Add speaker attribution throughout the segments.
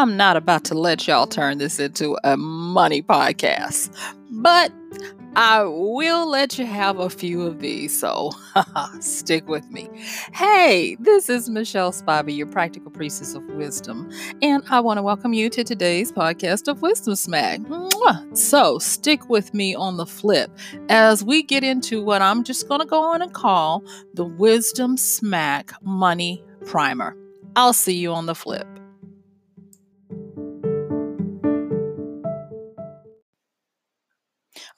Speaker 1: I'm not about to let y'all turn this into a money podcast, but I will let you have a few of these, so stick with me. Hey, this is Michelle Spivey, your practical priestess of wisdom, and I want to welcome you to today's podcast of Wisdom Smack. So stick with me on the flip as we get into what I'm just going to go on and call the Wisdom Smack Money Primer. I'll see you on the flip.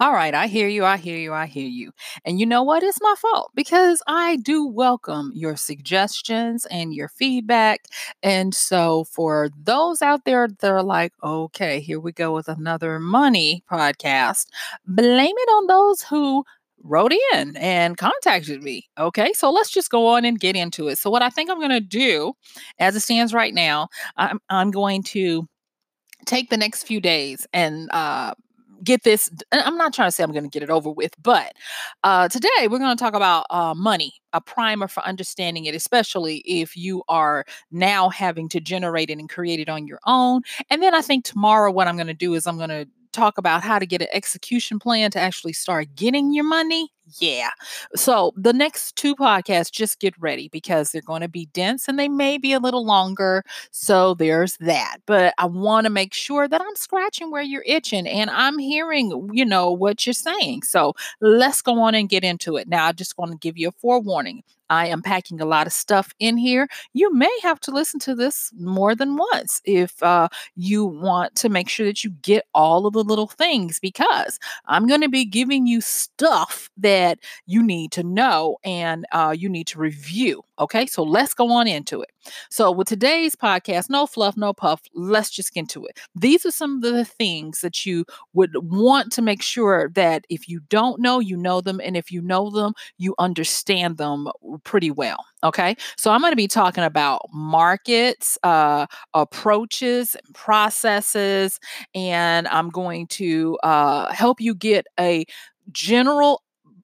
Speaker 1: All right, I hear you. I hear you. I hear you. And you know what? It's my fault because I do welcome your suggestions and your feedback. And so, for those out there that are like, okay, here we go with another money podcast, blame it on those who wrote in and contacted me. Okay, so let's just go on and get into it. So, what I think I'm going to do as it stands right now, I'm, I'm going to take the next few days and uh, get this. I'm not trying to say I'm going to get it over with, but uh, today we're going to talk about uh, money, a primer for understanding it, especially if you are now having to generate it and create it on your own. And then I think tomorrow, what I'm going to do is I'm going to talk about how to get an execution plan to actually start getting your money yeah. So the next two podcasts, just get ready because they're going to be dense and they may be a little longer. So there's that. But I want to make sure that I'm scratching where you're itching and I'm hearing, you know, what you're saying. So let's go on and get into it. Now, I just want to give you a forewarning. I am packing a lot of stuff in here. You may have to listen to this more than once if uh, you want to make sure that you get all of the little things because I'm going to be giving you stuff that you need to know and uh, you need to review. Okay, so let's go on into it. So, with today's podcast, no fluff, no puff, let's just get into it. These are some of the things that you would want to make sure that if you don't know, you know them. And if you know them, you understand them pretty well. Okay, so I'm going to be talking about markets, uh, approaches, processes, and I'm going to uh, help you get a general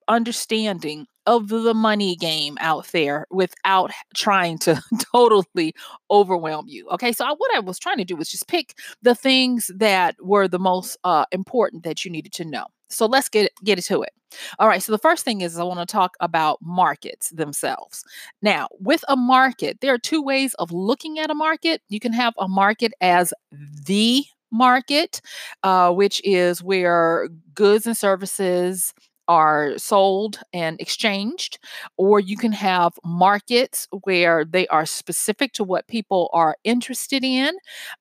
Speaker 1: understanding of the money game out there without trying to totally overwhelm you. Okay, so I, what I was trying to do was just pick the things that were the most uh, important that you needed to know. So let's get get into it. All right. So the first thing is I want to talk about markets themselves. Now, with a market, there are two ways of looking at a market. You can have a market as the market, uh, which is where goods and services are sold and exchanged, or you can have markets where they are specific to what people are interested in.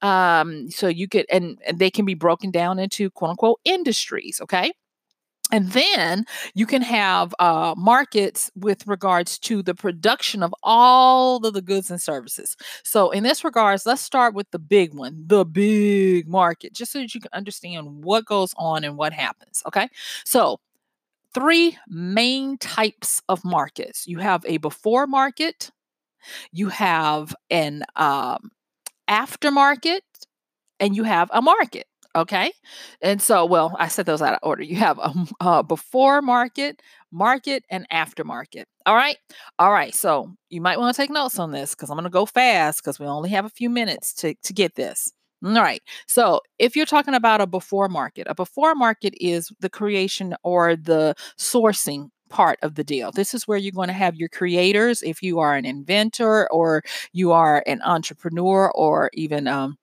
Speaker 1: Um, so you could, and, and they can be broken down into quote unquote industries. Okay. And then you can have uh, markets with regards to the production of all of the goods and services. So, in this regards, let's start with the big one, the big market, just so that you can understand what goes on and what happens. Okay. So, three main types of markets you have a before market, you have an um, aftermarket, and you have a market. Okay. And so, well, I said those out of order. You have a, a before market, market, and aftermarket. All right. All right. So you might want to take notes on this because I'm going to go fast because we only have a few minutes to, to get this. All right. So if you're talking about a before market, a before market is the creation or the sourcing part of the deal. This is where you're going to have your creators if you are an inventor or you are an entrepreneur or even um,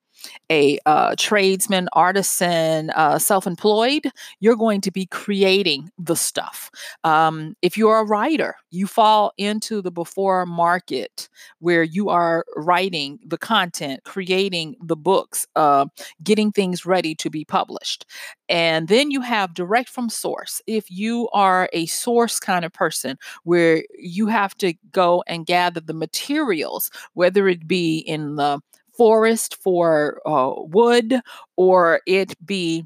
Speaker 1: a uh, tradesman, artisan, uh, self employed, you're going to be creating the stuff. Um, if you're a writer, you fall into the before market where you are writing the content, creating the books, uh, getting things ready to be published. And then you have direct from source. If you are a source kind of person where you have to go and gather the materials, whether it be in the forest for uh, wood or it be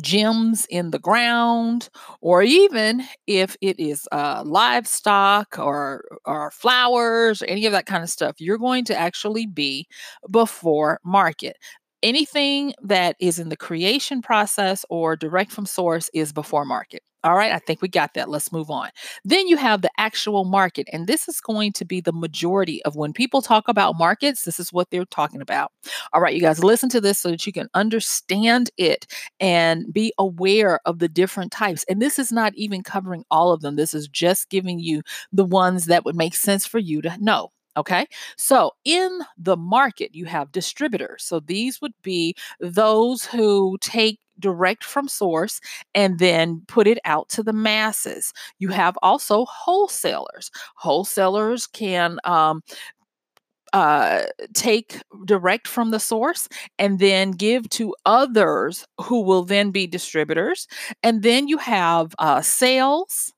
Speaker 1: gems in the ground or even if it is uh, livestock or or flowers or any of that kind of stuff you're going to actually be before market. Anything that is in the creation process or direct from source is before market All right, I think we got that. Let's move on. Then you have the actual market, and this is going to be the majority of when people talk about markets, this is what they're talking about. All right, you guys, listen to this so that you can understand it and be aware of the different types. And this is not even covering all of them, this is just giving you the ones that would make sense for you to know. Okay, so in the market, you have distributors. So these would be those who take direct from source and then put it out to the masses. You have also wholesalers. Wholesalers can um, uh, take direct from the source and then give to others who will then be distributors. And then you have uh, sales,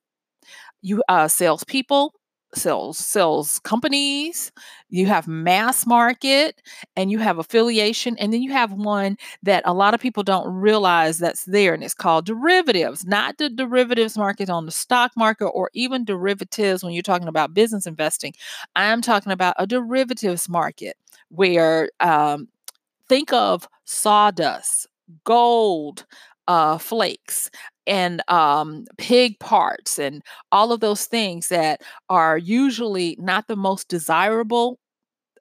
Speaker 1: you uh, salespeople, sales sells companies you have mass market and you have affiliation and then you have one that a lot of people don't realize that's there and it's called derivatives not the derivatives market on the stock market or even derivatives when you're talking about business investing. I'm talking about a derivatives market where um, think of sawdust gold uh, flakes and um, pig parts and all of those things that are usually not the most desirable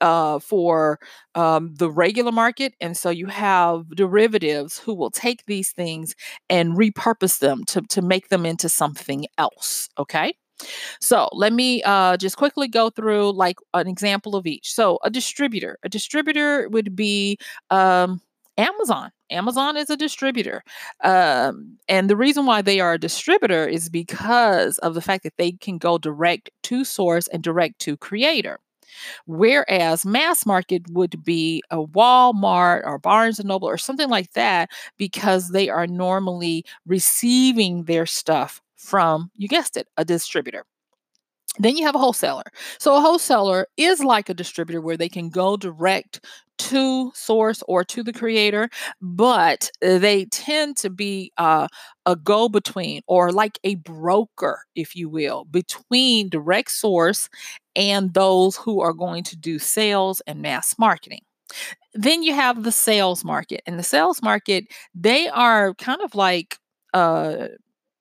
Speaker 1: uh, for um, the regular market. And so you have derivatives who will take these things and repurpose them to, to make them into something else. Okay. So let me uh, just quickly go through like an example of each. So a distributor, a distributor would be um, Amazon. Amazon is a distributor. Um, and the reason why they are a distributor is because of the fact that they can go direct to source and direct to creator. Whereas mass market would be a Walmart or Barnes and Noble or something like that because they are normally receiving their stuff from, you guessed it, a distributor. Then you have a wholesaler. So a wholesaler is like a distributor where they can go direct to source or to the creator, but they tend to be uh, a go between or like a broker, if you will, between direct source and those who are going to do sales and mass marketing. Then you have the sales market. And the sales market, they are kind of like uh,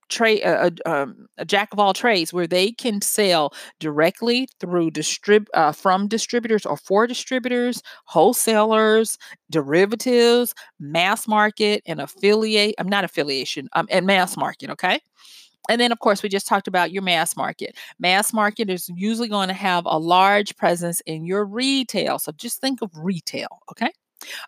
Speaker 1: trade a, a, um, a, jack of all trades where they can sell directly through distrib uh, from distributors or for distributors wholesalers derivatives mass market and affiliate i'm not affiliation um, and mass market okay? And then of course we just talked about your mass market. Mass market is usually going to have a large presence in your retail so just think of retail okay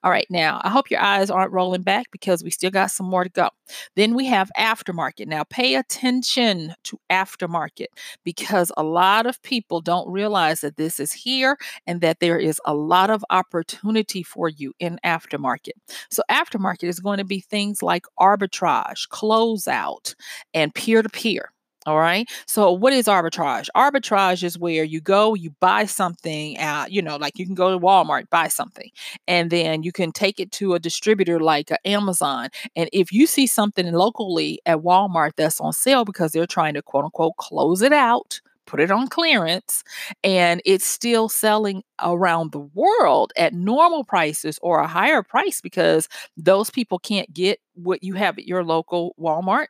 Speaker 1: all right, now I hope your eyes aren't rolling back because we still got some more to go. Then we have aftermarket. Now, pay attention to aftermarket because a lot of people don't realize that this is here and that there is a lot of opportunity for you in aftermarket. So, aftermarket is going to be things like arbitrage, closeout, and peer to peer. All right. So, what is arbitrage? Arbitrage is where you go, you buy something at, you know, like you can go to Walmart, buy something, and then you can take it to a distributor like uh, Amazon. And if you see something locally at Walmart that's on sale because they're trying to quote unquote close it out, put it on clearance, and it's still selling around the world at normal prices or a higher price because those people can't get what you have at your local Walmart,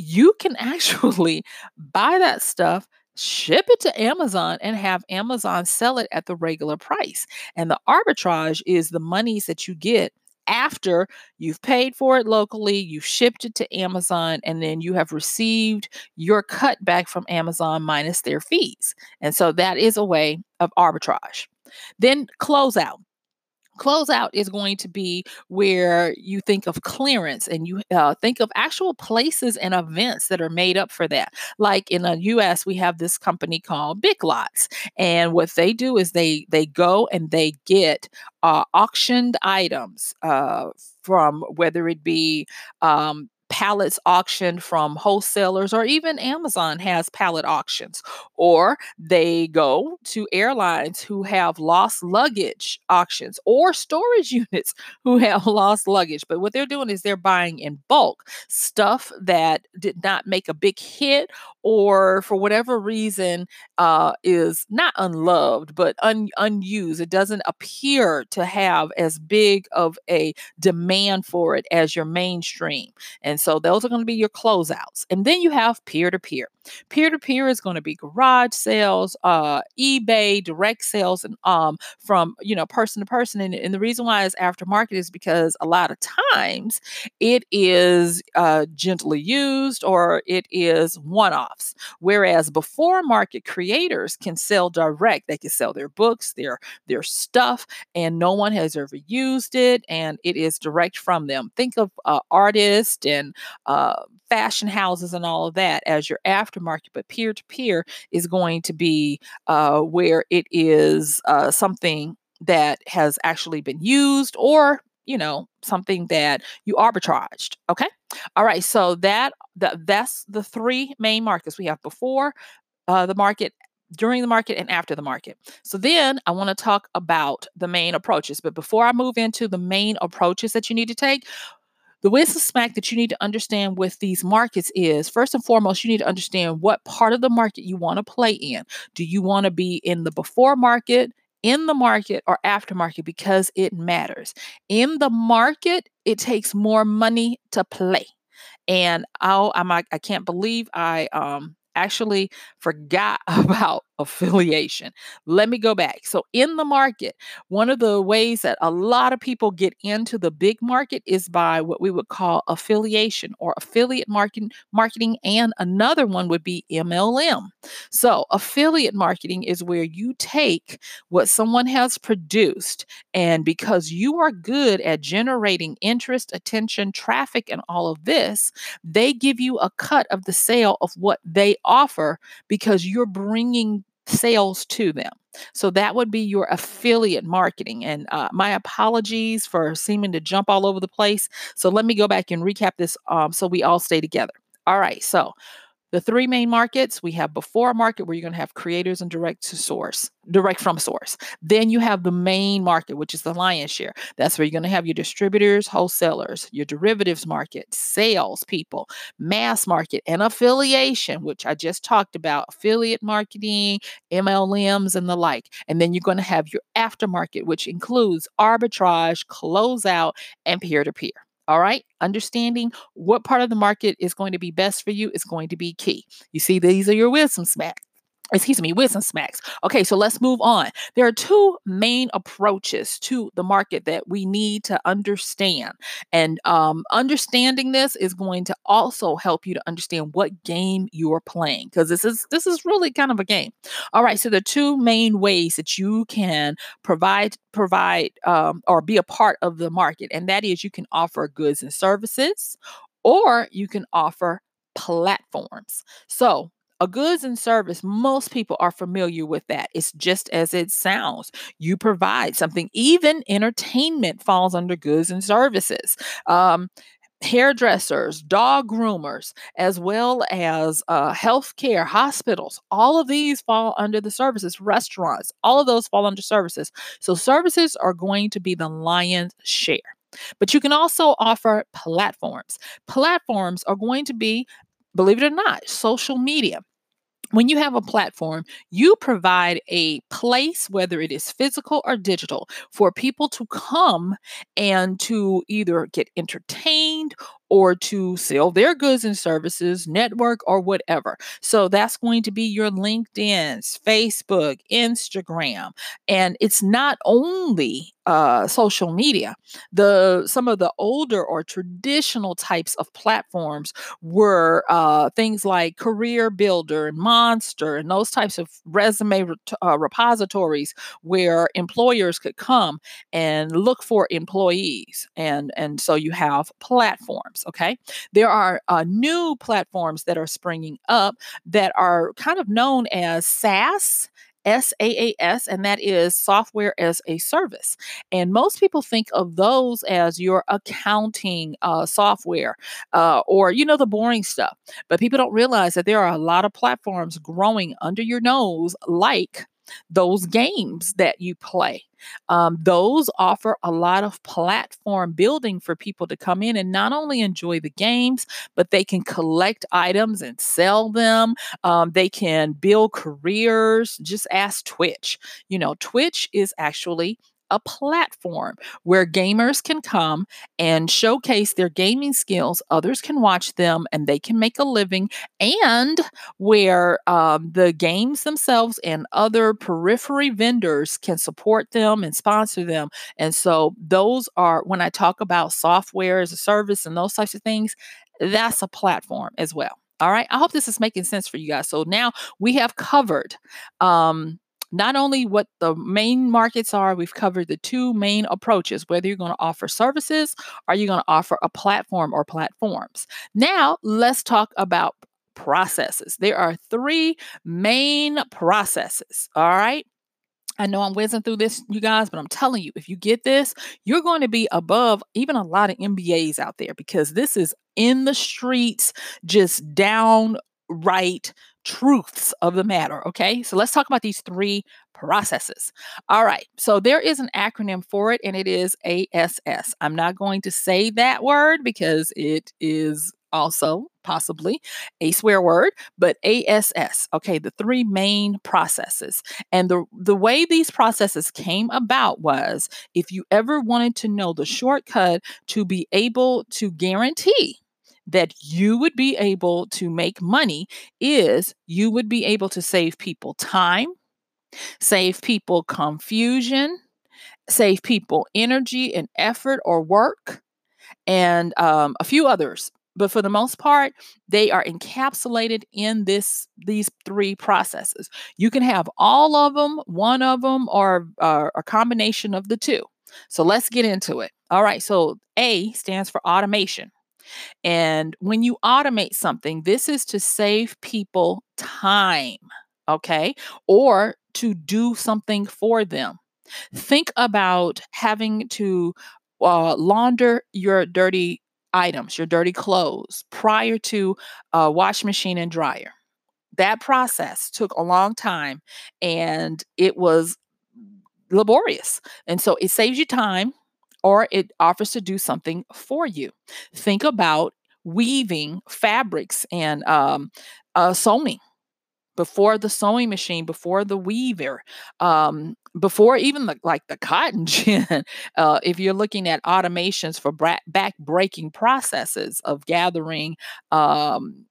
Speaker 1: you can actually buy that stuff ship it to Amazon and have Amazon sell it at the regular price. And the arbitrage is the monies that you get after you've paid for it locally, you've shipped it to Amazon, and then you have received your cut back from Amazon minus their fees. And so that is a way of arbitrage. Then closeout. Closeout is going to be where you think of clearance and you uh, think of actual places and events that are made up for that. Like in the U.S., we have this company called Big Lots, and what they do is they they go and they get uh, auctioned items uh, from whether it be um, pallets auctioned from wholesalers or even Amazon has pallet auctions or they go to airlines who have lost luggage auctions or storage units who have lost luggage. But what they're doing is they're buying in bulk stuff that did not make a big hit or for whatever reason uh, is not unloved but un- unused. It doesn't appear to have as big of a demand for it as your mainstream. And so those are going to be your closeouts. And then you have peer to peer. Peer to peer is going to be garage sales, uh, eBay, direct sales, and um, from you know person to person. And, and the reason why it's aftermarket is because a lot of times it is uh, gently used or it is one offs. Whereas before market creators can sell direct, they can sell their books, their their stuff, and no one has ever used it, and it is direct from them. Think of uh, artists and uh, fashion houses and all of that as your aftermarket, but peer to peer is going to be uh, where it is uh, something that has actually been used or you know something that you arbitraged okay all right so that, that that's the three main markets we have before uh, the market during the market and after the market. So then I want to talk about the main approaches. But before I move into the main approaches that you need to take, the wisdom smack that you need to understand with these markets is first and foremost, you need to understand what part of the market you want to play in. Do you want to be in the before market, in the market, or after market? Because it matters. In the market, it takes more money to play. And oh, I'm I can't believe I um actually forgot about affiliation. Let me go back. So, in the market, one of the ways that a lot of people get into the big market is by what we would call affiliation or affiliate marketing, marketing and another one would be MLM. So, affiliate marketing is where you take what someone has produced and because you are good at generating interest, attention, traffic and all of this, they give you a cut of the sale of what they offer because you're bringing sales to them. So that would be your affiliate marketing. And uh, my apologies for seeming to jump all over the place. So let me go back and recap this um, so we all stay together. All right. So the three main markets we have before market where you're going to have creators and direct to source, direct from source. Then you have the main market, which is the lion's share. That's where you're going to have your distributors, wholesalers, your derivatives market, sales people, mass market, and affiliation, which I just talked about affiliate marketing, MLMs, and the like. And then you're going to have your aftermarket, which includes arbitrage, closeout, and peer to peer. All right. Understanding what part of the market is going to be best for you is going to be key. You see, these are your wisdom smacks excuse me, wisdom smacks. Okay, so let's move on. There are two main approaches to the market that we need to understand. And um, understanding this is going to also help you to understand what game you're playing because this is this is really kind of a game. All right, so the two main ways that you can provide provide um, or be a part of the market, and that is you can offer goods and services, or you can offer platforms. So a goods and service, most people are familiar with that. It's just as it sounds. You provide something, even entertainment falls under goods and services. Um, hairdressers, dog groomers, as well as uh, healthcare, hospitals, all of these fall under the services, restaurants, all of those fall under services. So, services are going to be the lion's share. But you can also offer platforms. Platforms are going to be, believe it or not, social media when you have a platform, you provide a place, whether it is physical or digital, for people to come and to either get entertained or to sell their goods and services, network, or whatever. So that's going to be your LinkedIn's, Facebook, Instagram. And it's not only uh, social media. The some of the older or traditional types of platforms were uh, things like Career Builder and Monster and those types of resume uh, repositories where employers could come and look for employees. And and so you have platforms platforms. Okay. There are uh, new platforms that are springing up that are kind of known as SaaS. SaaS, and that is software as a service. And most people think of those as your accounting uh, software uh, or, you know, the boring stuff. But people don't realize that there are a lot of platforms growing under your nose, like those games that you play. Um, those offer a lot of platform building for people to come in and not only enjoy the games, but they can collect items and sell them. Um, they can build careers. Just ask Twitch. You know, Twitch is actually a platform where gamers can come and showcase their gaming skills. Others can watch them and they can make a living, and where um, the games themselves and other periphery vendors can support them and sponsor them. And so, those are when I talk about software as a service and those types of things, that's a platform as well. All right. I hope this is making sense for you guys. So now we have covered um, not only what the main markets are, we've covered the two main approaches whether you're going to offer services or you're going to offer a platform or platforms. Now, let's talk about processes. There are three main processes. All right. I know I'm whizzing through this, you guys, but I'm telling you, if you get this, you're going to be above even a lot of MBAs out there because this is in the streets, just downright truths of the matter. Okay. So let's talk about these three processes. All right. So there is an acronym for it, and it is ASS. I'm not going to say that word because it is also possibly a swear word, but ASS. Okay, the three main processes. And the, the way these processes came about was if you ever wanted to know the shortcut to be able to guarantee that you would be able to make money is you would be able to save people time, save people confusion, save people energy and effort or work, and um, a few others. But for the most part they are encapsulated in this these three processes. You can have all of them one of them or uh, a combination of the two. So let's get into it. All right so a stands for automation and when you automate something this is to save people time okay or to do something for them think about having to uh, launder your dirty items, your dirty clothes, prior to a wash machine and dryer. That process took a long time and it was laborious. And so it saves you time or it offers to do something for you. Think about weaving fabrics and um, uh, sewing before the sewing machine, before the weaver, um, before even the, like the cotton gin. uh, if you're looking at automations for bra- back breaking processes of gathering um,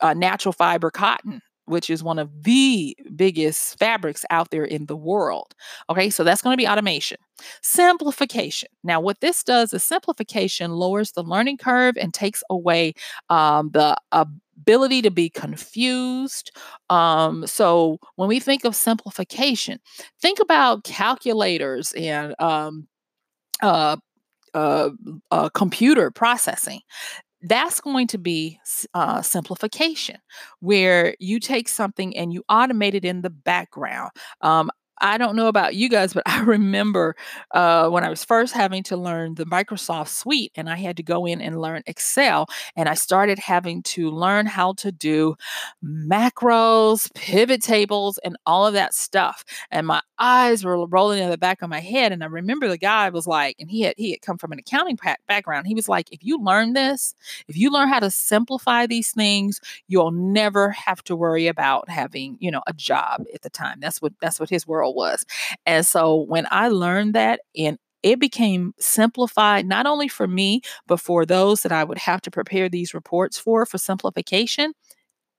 Speaker 1: uh, natural fiber cotton which is one of the biggest fabrics out there in the world. Okay, so that's going to be automation. Simplification. Now, what this does is simplification lowers the learning curve and takes away um, the ability to be confused. Um, so when we think of simplification, think about calculators and um, uh, uh, uh, computer processing. That's going to be uh, simplification, where you take something and you automate it in the background. Um, I don't know about you guys, but I remember uh, when I was first having to learn the Microsoft suite and I had to go in and learn Excel. And I started having to learn how to do macros, pivot tables, and all of that stuff. And my eyes were rolling in the back of my head. And I remember the guy was like, and he had he had come from an accounting background. He was like, if you learn this, if you learn how to simplify these things, you'll never have to worry about having, you know, a job at the time. That's what that's what his world world was. And so when I learned that and it became simplified not only for me, but for those that I would have to prepare these reports for, for simplification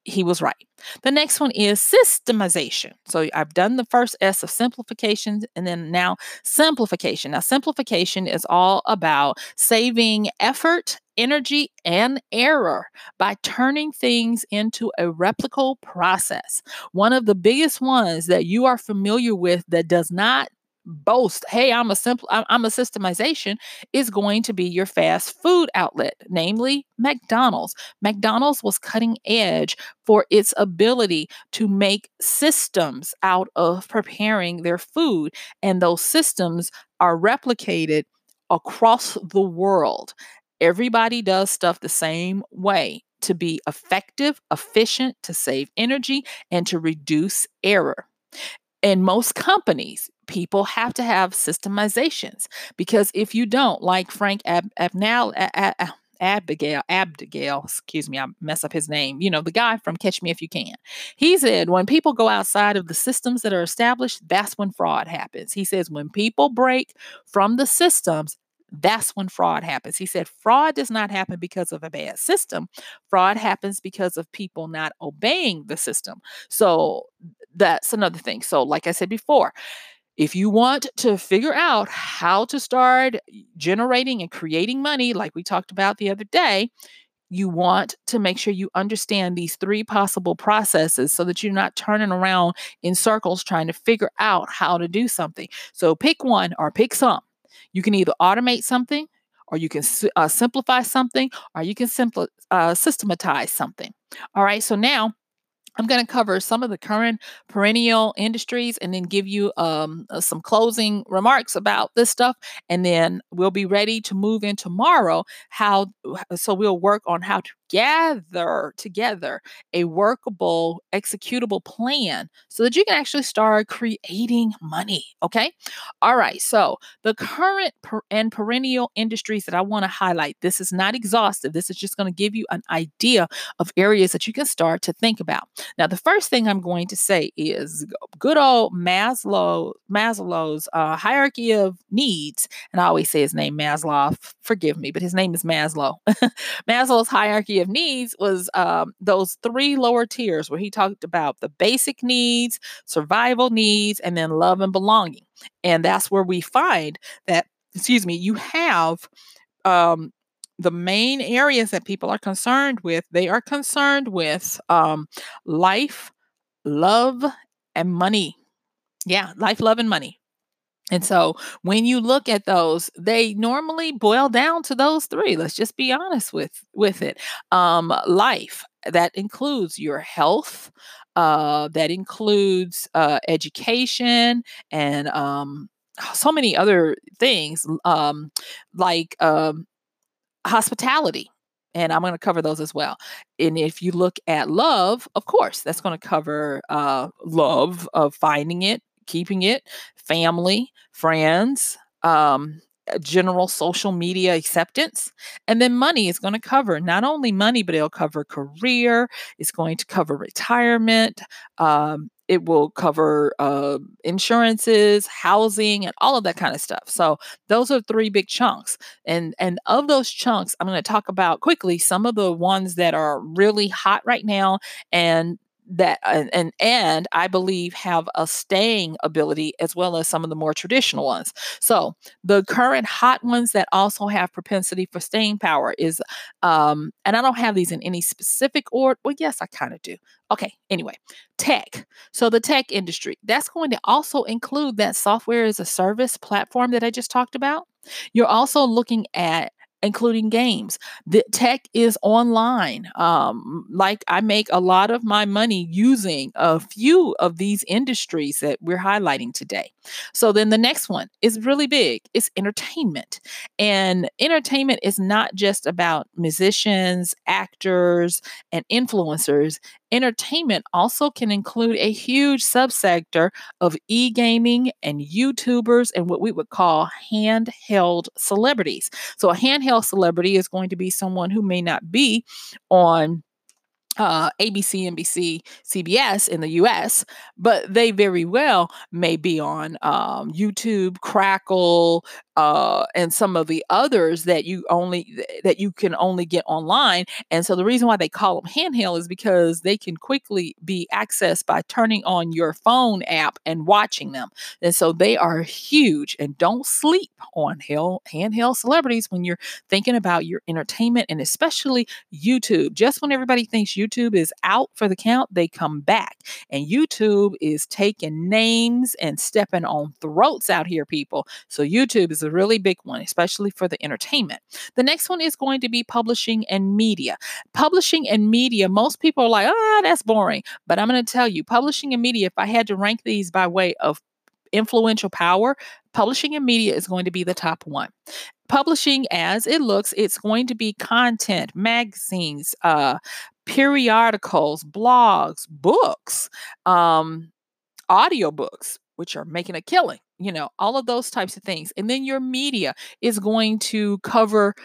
Speaker 1: he was right. The next one is systemization. So I've done the first S of simplification and then now simplification. Now, simplification is all about saving effort, energy, and error by turning things into a replicable process. One of the biggest ones that you are familiar with that does not boast, hey, I'm a simple, I'm a systemization, is going to be your fast food outlet, namely McDonald's. McDonald's was cutting edge for its ability to make systems out of preparing their food, and those systems are replicated across the world. Everybody does stuff the same way to be effective, efficient, to save energy, and to reduce error. In most companies, people have to have systemizations because if you don't, like Frank Ab- Abnal, Abigail, Abigail, excuse me, I mess up his name. You know, the guy from Catch Me If You Can. He said when people go outside of the systems that are established, that's when fraud happens. He says when people break from the systems, that's when fraud happens. He said fraud does not happen because of a bad system. Fraud happens because of people not obeying the system. So that's another thing. So, like I said before, if you want to figure out how to start generating and creating money, like we talked about the other day, you want to make sure you understand these three possible processes so that you're not turning around in circles trying to figure out how to do something. So pick one or pick some. You can either automate something, or you can uh, simplify something, or you can simpl- uh, systematize something. All right. So now I'm going to cover some of the current perennial industries and then give you um, uh, some closing remarks about this stuff. And then we'll be ready to move in tomorrow. How so we'll work on how to gather together a workable, executable plan so that you can actually start creating money. Okay. All right. So, the current per- and perennial industries that I want to highlight, this is not exhaustive. This is just going to give you an idea of areas that you can start to think about. Now, the first thing I'm going to say is good old Maslow, Maslow's uh, hierarchy of needs. And I always say his name Maslow, forgive me, but his name is Maslow. Maslow's hierarchy of needs was um, those three lower tiers where he talked about the basic needs, survival needs, and then love and belonging. And that's where we find that, excuse me, you have um, the main areas that people are concerned with. They are concerned with um, life, love, and money. Yeah, life, love, and money. And so when you look at those, they normally boil down to those three. Let's just be honest with with it. Um, life that includes your health, uh, that includes uh, education, and um, so many other things um, like um, hospitality. And I'm going to cover those as well. And if you look at love, of course, that's going to cover uh, love of finding it, keeping it, family, friends, um, general social media acceptance. And then money is going to cover not only money, but it'll cover career, it's going to cover retirement, um, it will cover uh, insurances, housing, and all of that kind of stuff. So those are three big chunks. And and of those chunks, I'm going to talk about quickly some of the ones that are really hot right now and that and, and and I believe have a staying ability as well as some of the more traditional ones. So the current hot ones that also have propensity for staying power is um and I don't have these in any specific order. Well, yes, I kind of do. Okay, anyway, tech. So the tech industry, that's going to also include that software as a service platform that I just talked about. You're also looking at including games. The tech is online. Um, like I make a lot of my money using a few of these industries that we're highlighting today. So then the next one is really big. It's entertainment. And entertainment is not just about musicians, actors, and influencers entertainment also can include a huge subsector of e gaming and YouTubers and what we would call handheld celebrities. So, a handheld celebrity is going to be someone who may not be on uh, ABC, NBC, CBS in the US, but they very well may be on um, YouTube, Crackle, uh, and some of the others that you only that you can only get online. And so the reason why they call them handheld is because they can quickly be accessed by turning on your phone app and watching them. And so they are huge. And don't sleep on handheld celebrities when you're thinking about your entertainment and especially YouTube. Just when everybody thinks YouTube is out for the count, they come back. And YouTube is taking names and stepping on throats out here, people. So YouTube is a really big one, especially for the entertainment. The next one is going to be publishing and media. Publishing and media, most people are like, oh, that's boring. But I'm going to tell you, publishing and media, if I had to rank these by way of influential power, publishing and media is going to be the top one publishing as it looks it's going to be content magazines uh, periodicals blogs books um, audiobooks which are making a killing you know, all of those types of things. And then your media is going to cover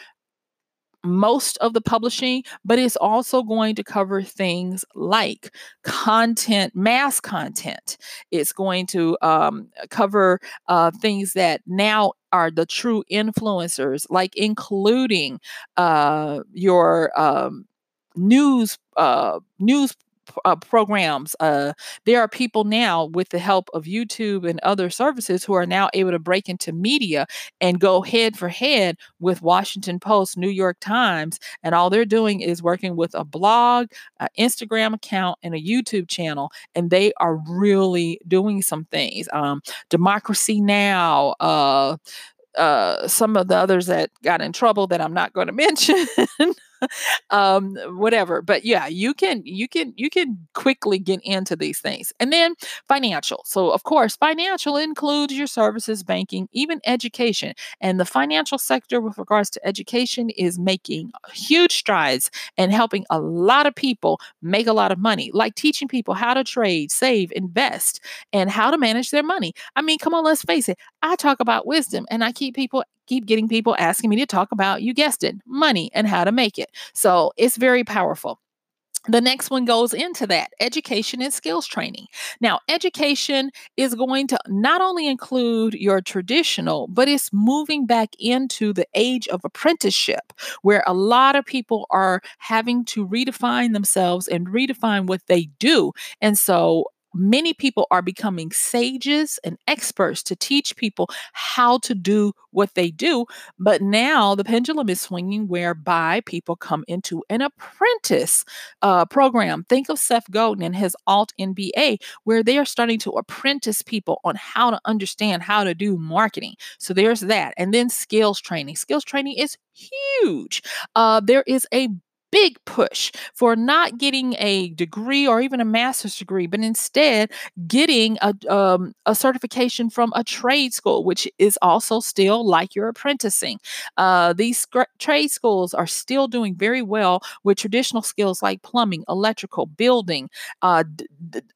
Speaker 1: most of the publishing, but it's also going to cover things like content, mass content. It's going to um, cover uh, things that now are the true influencers, like including uh, your um, news uh, news uh, programs. Uh, there are people now, with the help of YouTube and other services, who are now able to break into media and go head for head with Washington Post, New York Times, and all they're doing is working with a blog, an Instagram account, and a YouTube channel, and they are really doing some things. Um, Democracy Now. Uh, uh, some of the others that got in trouble that I'm not going to mention. um, whatever. But yeah, you can you can you can quickly get into these things. And then financial. So of course, financial includes your services, banking, even education. And the financial sector with regards to education is making huge strides and helping a lot of people make a lot of money, like teaching people how to trade, save, invest, and how to manage their money. I mean, come on, let's face it. I talk about wisdom and I keep people keep getting people asking me to talk about, you guessed it, money and how to make it. So it's very powerful. The next one goes into that education and skills training. Now, education is going to not only include your traditional, but it's moving back into the age of apprenticeship, where a lot of people are having to redefine themselves and redefine what they do. And so, many people are becoming sages and experts to teach people how to do what they do. But now the pendulum is swinging whereby people come into an apprentice uh, program. Think of Seth Godin and his Alt MBA, where they are starting to apprentice people on how to understand how to do marketing. So there's that. And then skills training. Skills training is huge. Uh, there is a big push for not getting a degree or even a master's degree, but instead getting a, um, a certification from a trade school, which is also still like your apprenticing. Uh, these sc- trade schools are still doing very well with traditional skills like plumbing, electrical, building, uh, d-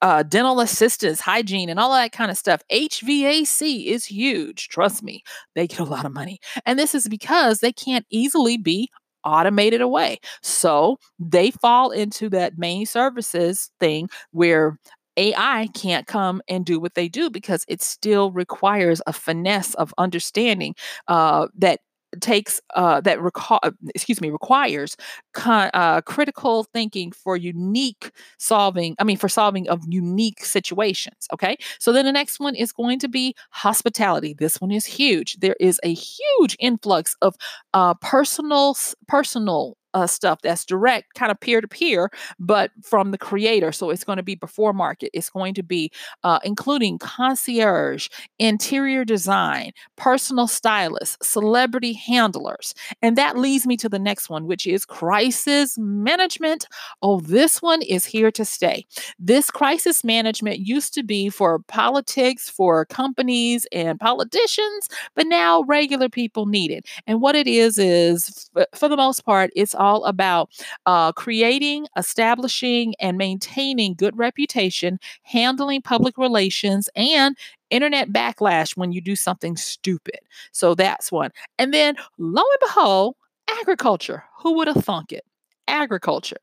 Speaker 1: uh, dental assistance, hygiene, and all that kind of stuff. HVAC is huge. Trust me, they get a lot of money. And this is because they can't easily be automated away. So they fall into that main services thing where AI can't come and do what they do because it still requires a finesse of understanding uh, that takes uh, that reco- uh, excuse me requires con- uh, critical thinking for unique solving i mean for solving of unique situations okay? So then the next one is going to be hospitality. This one is huge. There is a huge influx of uh, personal personal uh, stuff that's direct, kind of peer to peer, but from the creator. So it's going to be before market. It's going to be uh, including concierge, interior design, personal stylists, celebrity handlers. And that leads me to the next one, which is crisis management. Oh, this one is here to stay. This crisis management used to be for politics, for companies and politicians, but now regular people need it. And what it is, is for the most part, it's all about uh, creating, establishing, and maintaining good reputation, handling public relations, and internet backlash when you do something stupid. So that's one. And then, lo and behold, agriculture. Who would have thunk it? agriculture.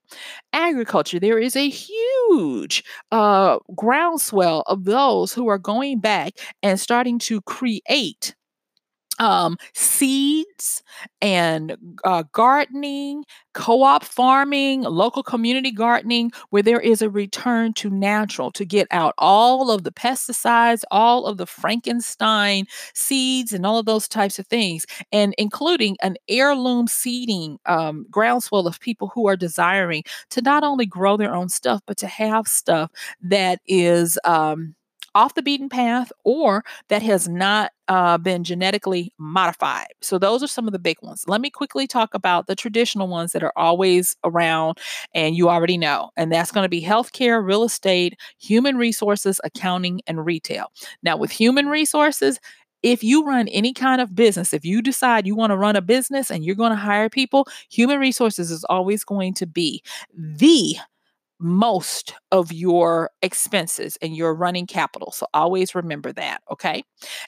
Speaker 1: Agriculture, there is a huge uh, groundswell of those who are going back and starting to create um, seeds and uh, gardening, co op farming, local community gardening, where there is a return to natural to get out all of the pesticides, all of the Frankenstein seeds, and all of those types of things, and including an heirloom seeding um, groundswell of people who are desiring to not only grow their own stuff, but to have stuff that is. Um, off the beaten path or that has not uh, been genetically modified. So, those are some of the big ones. Let me quickly talk about the traditional ones that are always around and you already know. And that's going to be healthcare, real estate, human resources, accounting, and retail. Now, with human resources, if you run any kind of business, if you decide you want to run a business and you're going to hire people, human resources is always going to be the most of your expenses and your running capital. So always remember that. Okay.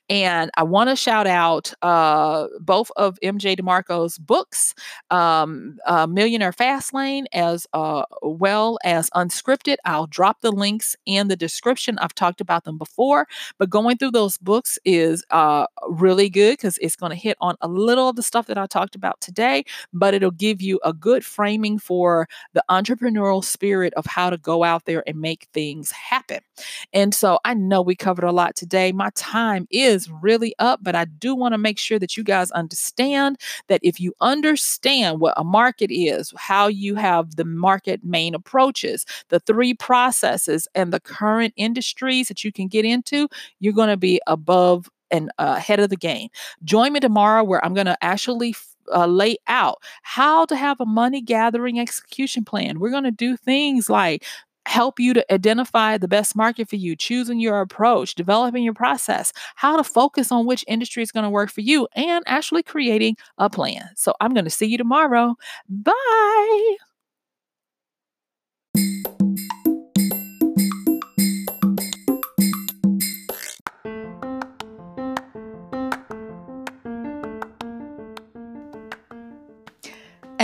Speaker 1: And I want to shout out uh, both of MJ DeMarco's books, um, uh, Millionaire Fastlane, as uh, well as Unscripted. I'll drop the links in the description. I've talked about them before, but going through those books is uh, really good because it's going to hit on a little of the stuff that I talked about today, but it'll give you a good framing for the entrepreneurial spirit of how to go out there and make things happen. And so I know we covered a lot today. My time is really up, but I do want to make sure that you guys understand that if you understand what a market is, how you have the market main approaches, the three processes, and the current industries that you can get into, you're going to be above and uh, ahead of the game. Join me tomorrow where I'm going to actually uh, lay out how to have a money gathering execution plan. We're going to do things like help you to identify the best market for you, choosing your approach, developing your process, how to focus on which industry is going to work for you, and actually creating a plan. So I'm going to see you tomorrow. Bye.